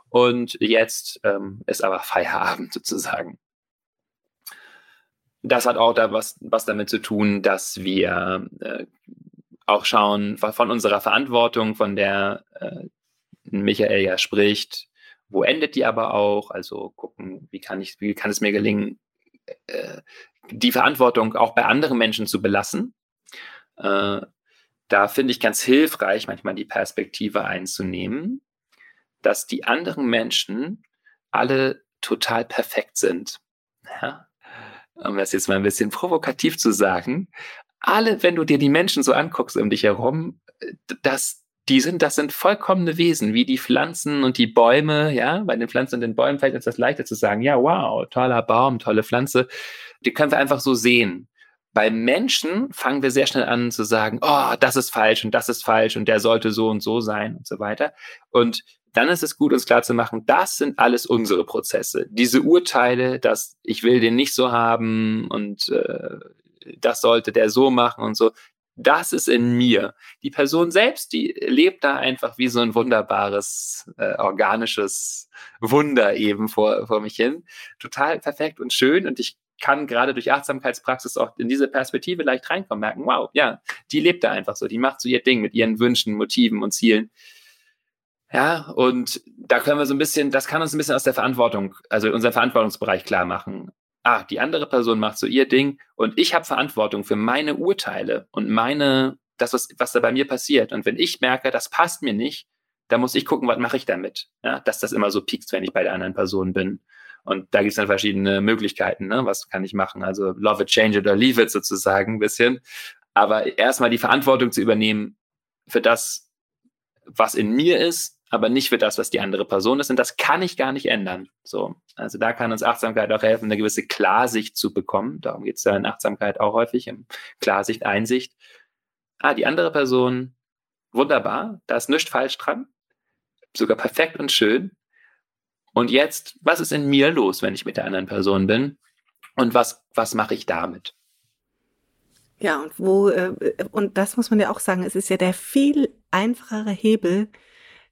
Und jetzt ähm, ist aber Feierabend sozusagen. Das hat auch da was, was damit zu tun, dass wir äh, auch schauen von unserer Verantwortung, von der äh, Michael ja spricht, wo endet die aber auch? Also gucken, wie kann ich, wie kann es mir gelingen, äh, die Verantwortung auch bei anderen Menschen zu belassen. Äh, da finde ich ganz hilfreich, manchmal die Perspektive einzunehmen, dass die anderen Menschen alle total perfekt sind. Ja? Um das jetzt mal ein bisschen provokativ zu sagen, alle, wenn du dir die Menschen so anguckst um dich herum, das, die sind, das sind vollkommene Wesen, wie die Pflanzen und die Bäume, ja. Bei den Pflanzen und den Bäumen fällt uns das leichter zu sagen, ja, wow, toller Baum, tolle Pflanze die können wir einfach so sehen. Bei Menschen fangen wir sehr schnell an zu sagen, oh, das ist falsch und das ist falsch und der sollte so und so sein und so weiter. Und dann ist es gut, uns klar zu machen, das sind alles unsere Prozesse. Diese Urteile, dass ich will den nicht so haben und äh, das sollte der so machen und so, das ist in mir. Die Person selbst, die lebt da einfach wie so ein wunderbares, äh, organisches Wunder eben vor, vor mich hin. Total perfekt und schön und ich kann gerade durch Achtsamkeitspraxis auch in diese Perspektive leicht reinkommen, merken, wow, ja, die lebt da einfach so, die macht so ihr Ding mit ihren Wünschen, Motiven und Zielen. Ja, und da können wir so ein bisschen, das kann uns ein bisschen aus der Verantwortung, also unseren Verantwortungsbereich klar machen. Ah, die andere Person macht so ihr Ding und ich habe Verantwortung für meine Urteile und meine, das, was, was da bei mir passiert. Und wenn ich merke, das passt mir nicht, dann muss ich gucken, was mache ich damit. Ja, dass das immer so piekt, wenn ich bei der anderen Person bin. Und da gibt es dann verschiedene Möglichkeiten, ne? was kann ich machen? Also love it, change it or leave it sozusagen ein bisschen. Aber erstmal die Verantwortung zu übernehmen für das, was in mir ist, aber nicht für das, was die andere Person ist. Und das kann ich gar nicht ändern. So, also da kann uns Achtsamkeit auch helfen, eine gewisse Klarsicht zu bekommen. Darum geht es ja in Achtsamkeit auch häufig, in Klarsicht, Einsicht. Ah, die andere Person, wunderbar, da ist nichts falsch dran, sogar perfekt und schön. Und jetzt, was ist in mir los, wenn ich mit der anderen Person bin? Und was, was mache ich damit? Ja, und wo, äh, und das muss man ja auch sagen, es ist ja der viel einfachere Hebel,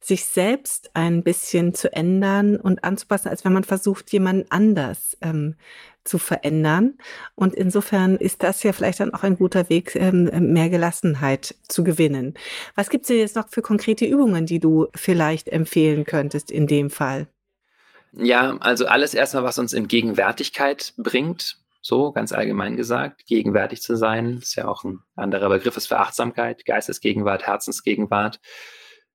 sich selbst ein bisschen zu ändern und anzupassen, als wenn man versucht, jemanden anders ähm, zu verändern. Und insofern ist das ja vielleicht dann auch ein guter Weg, ähm, mehr Gelassenheit zu gewinnen. Was gibt es denn jetzt noch für konkrete Übungen, die du vielleicht empfehlen könntest in dem Fall? Ja, also alles erstmal, was uns in Gegenwärtigkeit bringt, so ganz allgemein gesagt, gegenwärtig zu sein, ist ja auch ein anderer Begriff ist für Achtsamkeit, Geistesgegenwart, Herzensgegenwart.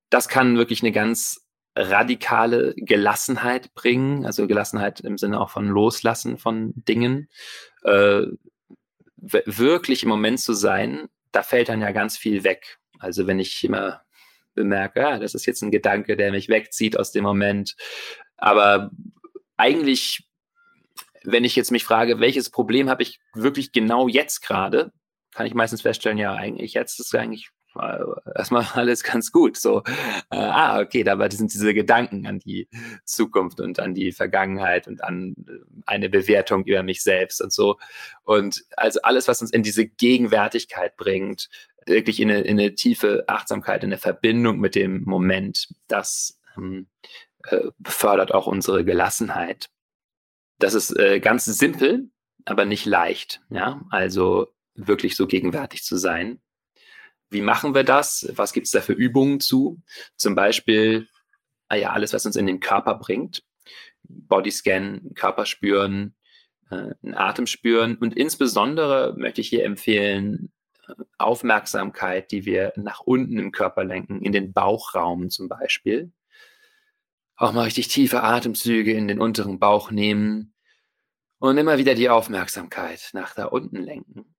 Das kann wirklich eine ganz radikale Gelassenheit bringen, also Gelassenheit im Sinne auch von Loslassen von Dingen. Äh, wirklich im Moment zu sein, da fällt dann ja ganz viel weg. Also wenn ich immer bemerke, ja, das ist jetzt ein Gedanke, der mich wegzieht aus dem Moment, aber eigentlich, wenn ich jetzt mich frage, welches Problem habe ich wirklich genau jetzt gerade, kann ich meistens feststellen, ja, eigentlich jetzt ist eigentlich äh, erstmal alles ganz gut. So, äh, ah, okay, da sind diese Gedanken an die Zukunft und an die Vergangenheit und an äh, eine Bewertung über mich selbst und so. Und also alles, was uns in diese Gegenwärtigkeit bringt, wirklich in eine, in eine tiefe Achtsamkeit, in eine Verbindung mit dem Moment, das ähm, äh, befördert auch unsere Gelassenheit. Das ist äh, ganz simpel, aber nicht leicht. Ja, also wirklich so gegenwärtig zu sein. Wie machen wir das? Was gibt es da für Übungen zu? Zum Beispiel, ah ja, alles, was uns in den Körper bringt. Bodyscan, Körper spüren, äh, Atem spüren. Und insbesondere möchte ich hier empfehlen, Aufmerksamkeit, die wir nach unten im Körper lenken, in den Bauchraum zum Beispiel. Auch mal richtig tiefe Atemzüge in den unteren Bauch nehmen und immer wieder die Aufmerksamkeit nach da unten lenken.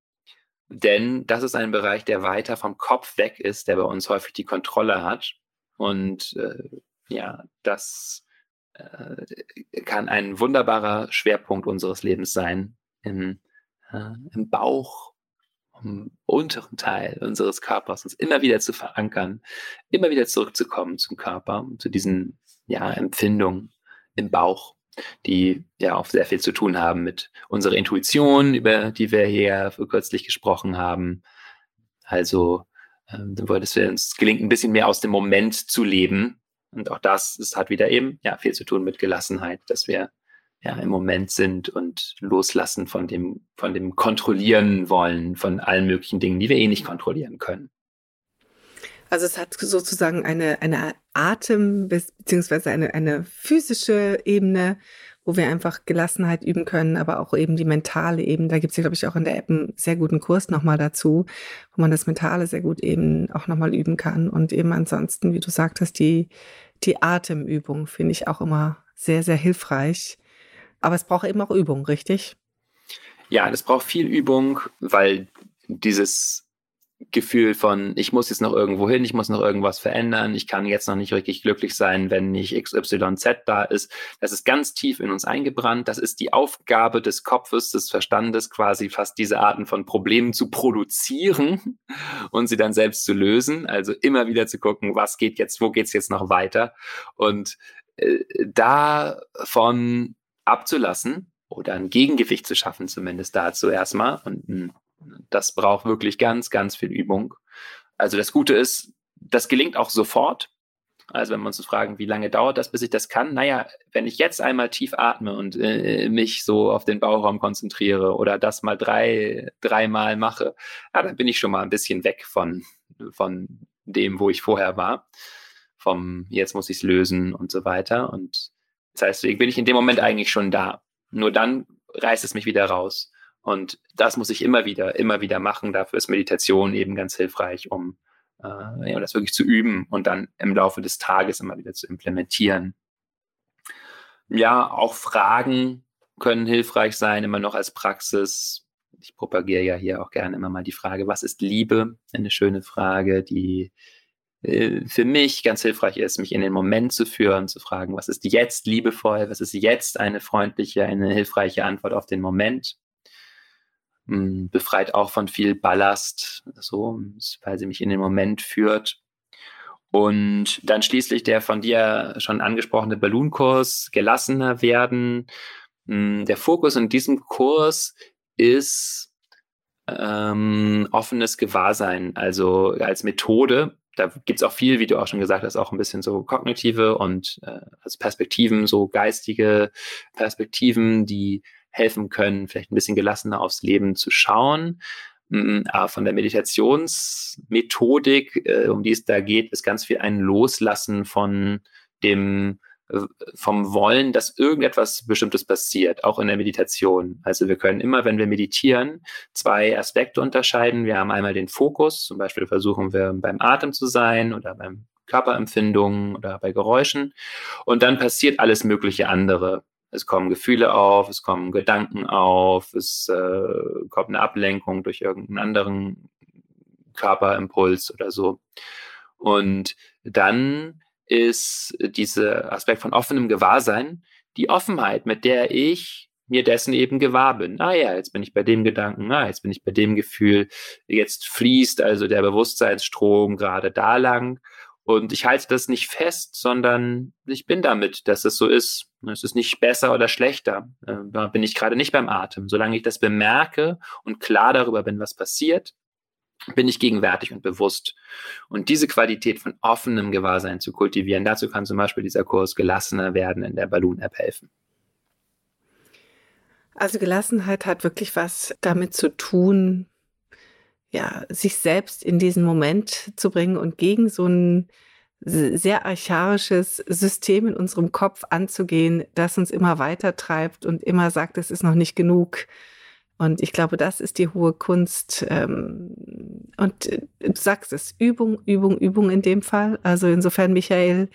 Denn das ist ein Bereich, der weiter vom Kopf weg ist, der bei uns häufig die Kontrolle hat. Und äh, ja, das äh, kann ein wunderbarer Schwerpunkt unseres Lebens sein, im, äh, im Bauch, im unteren Teil unseres Körpers, uns immer wieder zu verankern, immer wieder zurückzukommen zum Körper, zu diesen ja, Empfindungen im Bauch, die ja auch sehr viel zu tun haben mit unserer Intuition, über die wir hier kürzlich gesprochen haben. Also, äh, dass wir uns gelingt, ein bisschen mehr aus dem Moment zu leben. Und auch das, das hat wieder eben ja viel zu tun mit Gelassenheit, dass wir ja, im Moment sind und loslassen von dem, von dem Kontrollieren wollen, von allen möglichen Dingen, die wir eh nicht kontrollieren können. Also es hat sozusagen eine, eine Atem- beziehungsweise eine, eine physische Ebene, wo wir einfach Gelassenheit üben können, aber auch eben die mentale Ebene. Da gibt es glaube ich, auch in der App einen sehr guten Kurs nochmal dazu, wo man das Mentale sehr gut eben auch nochmal üben kann. Und eben ansonsten, wie du sagtest, die, die Atemübung finde ich auch immer sehr, sehr hilfreich aber es braucht eben auch Übung, richtig? Ja, das braucht viel Übung, weil dieses Gefühl von, ich muss jetzt noch irgendwo hin, ich muss noch irgendwas verändern, ich kann jetzt noch nicht wirklich glücklich sein, wenn nicht XYZ da ist. Das ist ganz tief in uns eingebrannt. Das ist die Aufgabe des Kopfes, des Verstandes, quasi fast diese Arten von Problemen zu produzieren und sie dann selbst zu lösen. Also immer wieder zu gucken, was geht jetzt, wo geht es jetzt noch weiter. Und äh, davon abzulassen oder ein Gegengewicht zu schaffen, zumindest dazu erstmal. Und hm, das braucht wirklich ganz, ganz viel Übung. Also das Gute ist, das gelingt auch sofort. Also wenn wir uns fragen, wie lange dauert das, bis ich das kann? Naja, wenn ich jetzt einmal tief atme und äh, mich so auf den Bauraum konzentriere oder das mal drei, dreimal mache, ja, dann bin ich schon mal ein bisschen weg von, von dem, wo ich vorher war. Vom jetzt muss ich es lösen und so weiter. Und das heißt, bin ich in dem Moment eigentlich schon da. Nur dann reißt es mich wieder raus. Und das muss ich immer wieder, immer wieder machen. Dafür ist Meditation eben ganz hilfreich, um äh, ja, das wirklich zu üben und dann im Laufe des Tages immer wieder zu implementieren. Ja, auch Fragen können hilfreich sein, immer noch als Praxis. Ich propagiere ja hier auch gerne immer mal die Frage, was ist Liebe? Eine schöne Frage, die äh, für mich ganz hilfreich ist, mich in den Moment zu führen, zu fragen, was ist jetzt liebevoll, was ist jetzt eine freundliche, eine hilfreiche Antwort auf den Moment. Hm, befreit auch von viel Ballast, so, weil sie mich in den Moment führt. Und dann schließlich der von dir schon angesprochene Balloon-Kurs, gelassener werden. Hm, der Fokus in diesem Kurs ist ähm, offenes Gewahrsein, also als Methode da gibt es auch viel, wie du auch schon gesagt hast, auch ein bisschen so kognitive und äh, also Perspektiven, so geistige Perspektiven, die helfen können, vielleicht ein bisschen gelassener aufs Leben zu schauen. Mm, aber von der Meditationsmethodik, äh, um die es da geht, ist ganz viel ein Loslassen von dem vom Wollen, dass irgendetwas Bestimmtes passiert, auch in der Meditation. Also wir können immer, wenn wir meditieren, zwei Aspekte unterscheiden. Wir haben einmal den Fokus, zum Beispiel versuchen wir beim Atem zu sein oder beim Körperempfindungen oder bei Geräuschen. Und dann passiert alles mögliche andere. Es kommen Gefühle auf, es kommen Gedanken auf, es äh, kommt eine Ablenkung durch irgendeinen anderen Körperimpuls oder so. Und dann ist dieser Aspekt von offenem Gewahrsein, die Offenheit, mit der ich mir dessen eben gewahr bin. Ah ja, jetzt bin ich bei dem Gedanken, ah, jetzt bin ich bei dem Gefühl, jetzt fließt also der Bewusstseinsstrom gerade da lang und ich halte das nicht fest, sondern ich bin damit, dass es so ist. Es ist nicht besser oder schlechter. Äh, da bin ich gerade nicht beim Atem. Solange ich das bemerke und klar darüber bin, was passiert, bin ich gegenwärtig und bewusst. Und diese Qualität von offenem Gewahrsein zu kultivieren, dazu kann zum Beispiel dieser Kurs gelassener werden in der Balloon-App helfen. Also Gelassenheit hat wirklich was damit zu tun, ja, sich selbst in diesen Moment zu bringen und gegen so ein sehr archaisches System in unserem Kopf anzugehen, das uns immer weiter treibt und immer sagt, es ist noch nicht genug Und ich glaube, das ist die hohe Kunst. Ähm, und äh, du sagst es, Übung, Übung, Übung in dem Fall. Also insofern, Michael,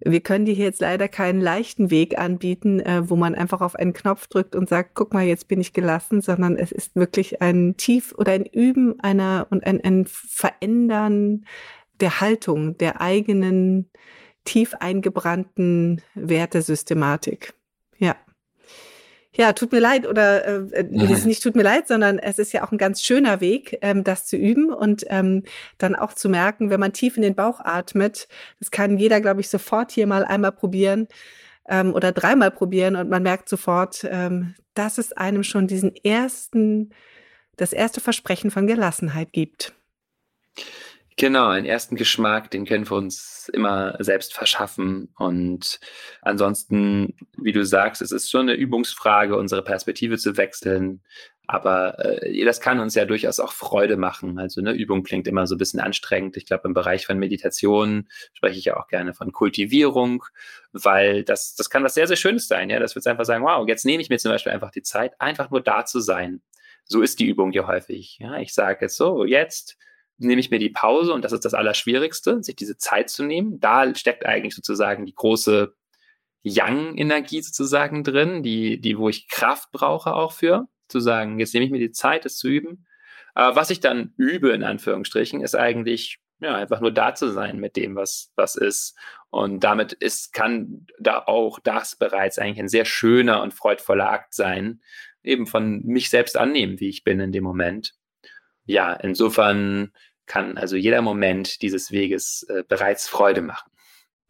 wir können dir jetzt leider keinen leichten Weg anbieten, äh, wo man einfach auf einen Knopf drückt und sagt, guck mal, jetzt bin ich gelassen, sondern es ist wirklich ein Tief oder ein Üben einer und ein, ein Verändern der Haltung, der eigenen tief eingebrannten Wertesystematik. Ja. Tut mir leid oder äh, es ist nicht tut mir leid, sondern es ist ja auch ein ganz schöner Weg, ähm, das zu üben und ähm, dann auch zu merken, wenn man tief in den Bauch atmet, das kann jeder, glaube ich, sofort hier mal einmal probieren ähm, oder dreimal probieren und man merkt sofort, ähm, dass es einem schon diesen ersten, das erste Versprechen von Gelassenheit gibt. Genau, einen ersten Geschmack, den können wir uns immer selbst verschaffen. Und ansonsten, wie du sagst, es ist schon eine Übungsfrage, unsere Perspektive zu wechseln. Aber äh, das kann uns ja durchaus auch Freude machen. Also eine Übung klingt immer so ein bisschen anstrengend. Ich glaube, im Bereich von Meditation spreche ich ja auch gerne von Kultivierung, weil das, das kann was sehr, sehr Schönes sein. Ja, das wird einfach sagen, wow, jetzt nehme ich mir zum Beispiel einfach die Zeit, einfach nur da zu sein. So ist die Übung ja häufig. Ja, ich sage jetzt so, jetzt nehme ich mir die Pause und das ist das Allerschwierigste, sich diese Zeit zu nehmen. Da steckt eigentlich sozusagen die große Yang-Energie sozusagen drin, die, die, wo ich Kraft brauche auch für, zu sagen, jetzt nehme ich mir die Zeit, das zu üben. Aber was ich dann übe, in Anführungsstrichen, ist eigentlich, ja, einfach nur da zu sein mit dem, was, was ist. Und damit ist, kann da auch das bereits eigentlich ein sehr schöner und freudvoller Akt sein, eben von mich selbst annehmen, wie ich bin in dem Moment. Ja, insofern kann also jeder Moment dieses Weges äh, bereits Freude machen.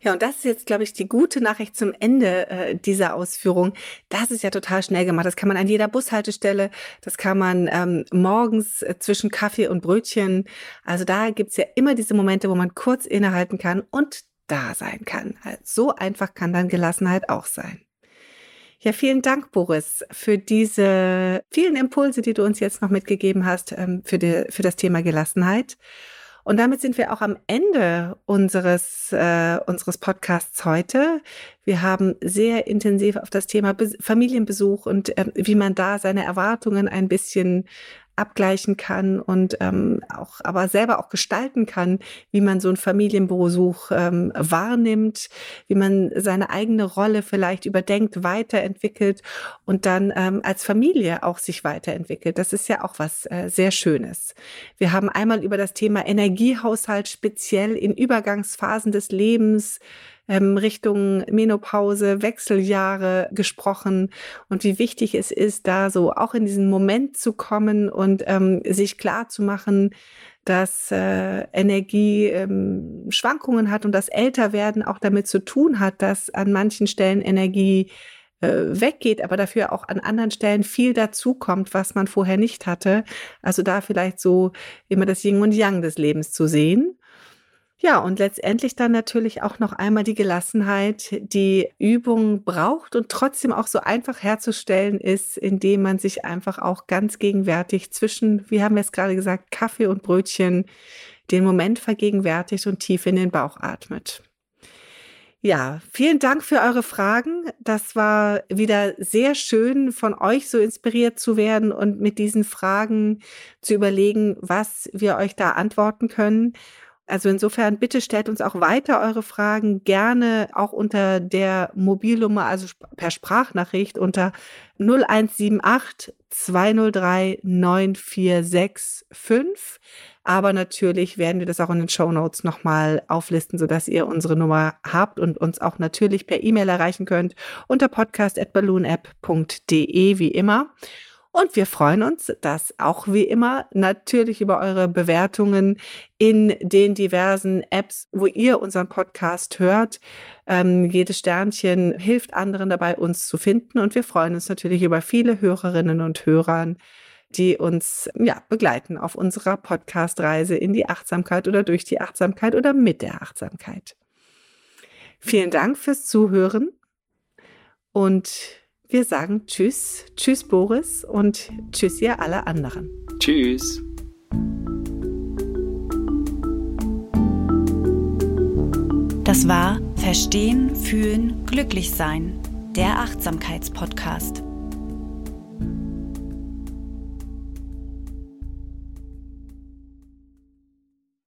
Ja, und das ist jetzt, glaube ich, die gute Nachricht zum Ende äh, dieser Ausführung. Das ist ja total schnell gemacht. Das kann man an jeder Bushaltestelle, das kann man ähm, morgens äh, zwischen Kaffee und Brötchen. Also da gibt's ja immer diese Momente, wo man kurz innehalten kann und da sein kann. Also so einfach kann dann Gelassenheit auch sein. Ja, vielen Dank, Boris, für diese vielen Impulse, die du uns jetzt noch mitgegeben hast ähm, für, die, für das Thema Gelassenheit. Und damit sind wir auch am Ende unseres, äh, unseres Podcasts heute. Wir haben sehr intensiv auf das Thema Be Familienbesuch und äh, wie man da seine Erwartungen ein bisschen abgleichen kann und ähm, auch aber selber auch gestalten kann, wie man so einen Familienbesuch ähm, wahrnimmt, wie man seine eigene Rolle vielleicht überdenkt, weiterentwickelt und dann ähm, als Familie auch sich weiterentwickelt. Das ist ja auch was äh, sehr Schönes. Wir haben einmal über das Thema Energiehaushalt speziell in Übergangsphasen des Lebens ähm, Richtung Menopause, Wechseljahre gesprochen und wie wichtig es ist, da so auch in diesen Moment zu kommen und ähm, sich klar zu machen, dass äh, Energie ähm, Schwankungen hat und das Älterwerden auch damit zu tun hat, dass an manchen Stellen Energie äh, weggeht, aber dafür auch an anderen Stellen viel dazukommt, was man vorher nicht hatte. Also da vielleicht so immer das Yin und Yang des Lebens zu sehen. Ja, und letztendlich dann natürlich auch noch einmal die Gelassenheit, die Übung braucht und trotzdem auch so einfach herzustellen ist, indem man sich einfach auch ganz gegenwärtig zwischen, wie haben wir es gerade gesagt, Kaffee und Brötchen den Moment vergegenwärtigt und tief in den Bauch atmet. Ja, vielen Dank für eure Fragen. Das war wieder sehr schön, von euch so inspiriert zu werden und mit diesen Fragen zu überlegen, was wir euch da antworten können. Also insofern, bitte stellt uns auch weiter eure Fragen gerne auch unter der Mobilnummer, also per Sprachnachricht unter 0178 203 9465. Aber natürlich werden wir das auch in den Show Notes nochmal auflisten, sodass ihr unsere Nummer habt und uns auch natürlich per E-Mail erreichen könnt unter podcast.balloonapp.de wie immer. Und wir freuen uns, dass auch wie immer natürlich über eure Bewertungen in den diversen Apps, wo ihr unseren Podcast hört. Ähm, jedes Sternchen hilft anderen dabei, uns zu finden. Und wir freuen uns natürlich über viele Hörerinnen und Hörer, die uns ja, begleiten auf unserer Podcast-Reise in die Achtsamkeit oder durch die Achtsamkeit oder mit der Achtsamkeit. Vielen Dank fürs Zuhören und wir sagen Tschüss, Tschüss Boris und Tschüss ihr alle anderen. Tschüss. Das war Verstehen, Fühlen, Glücklich Sein, der Achtsamkeitspodcast.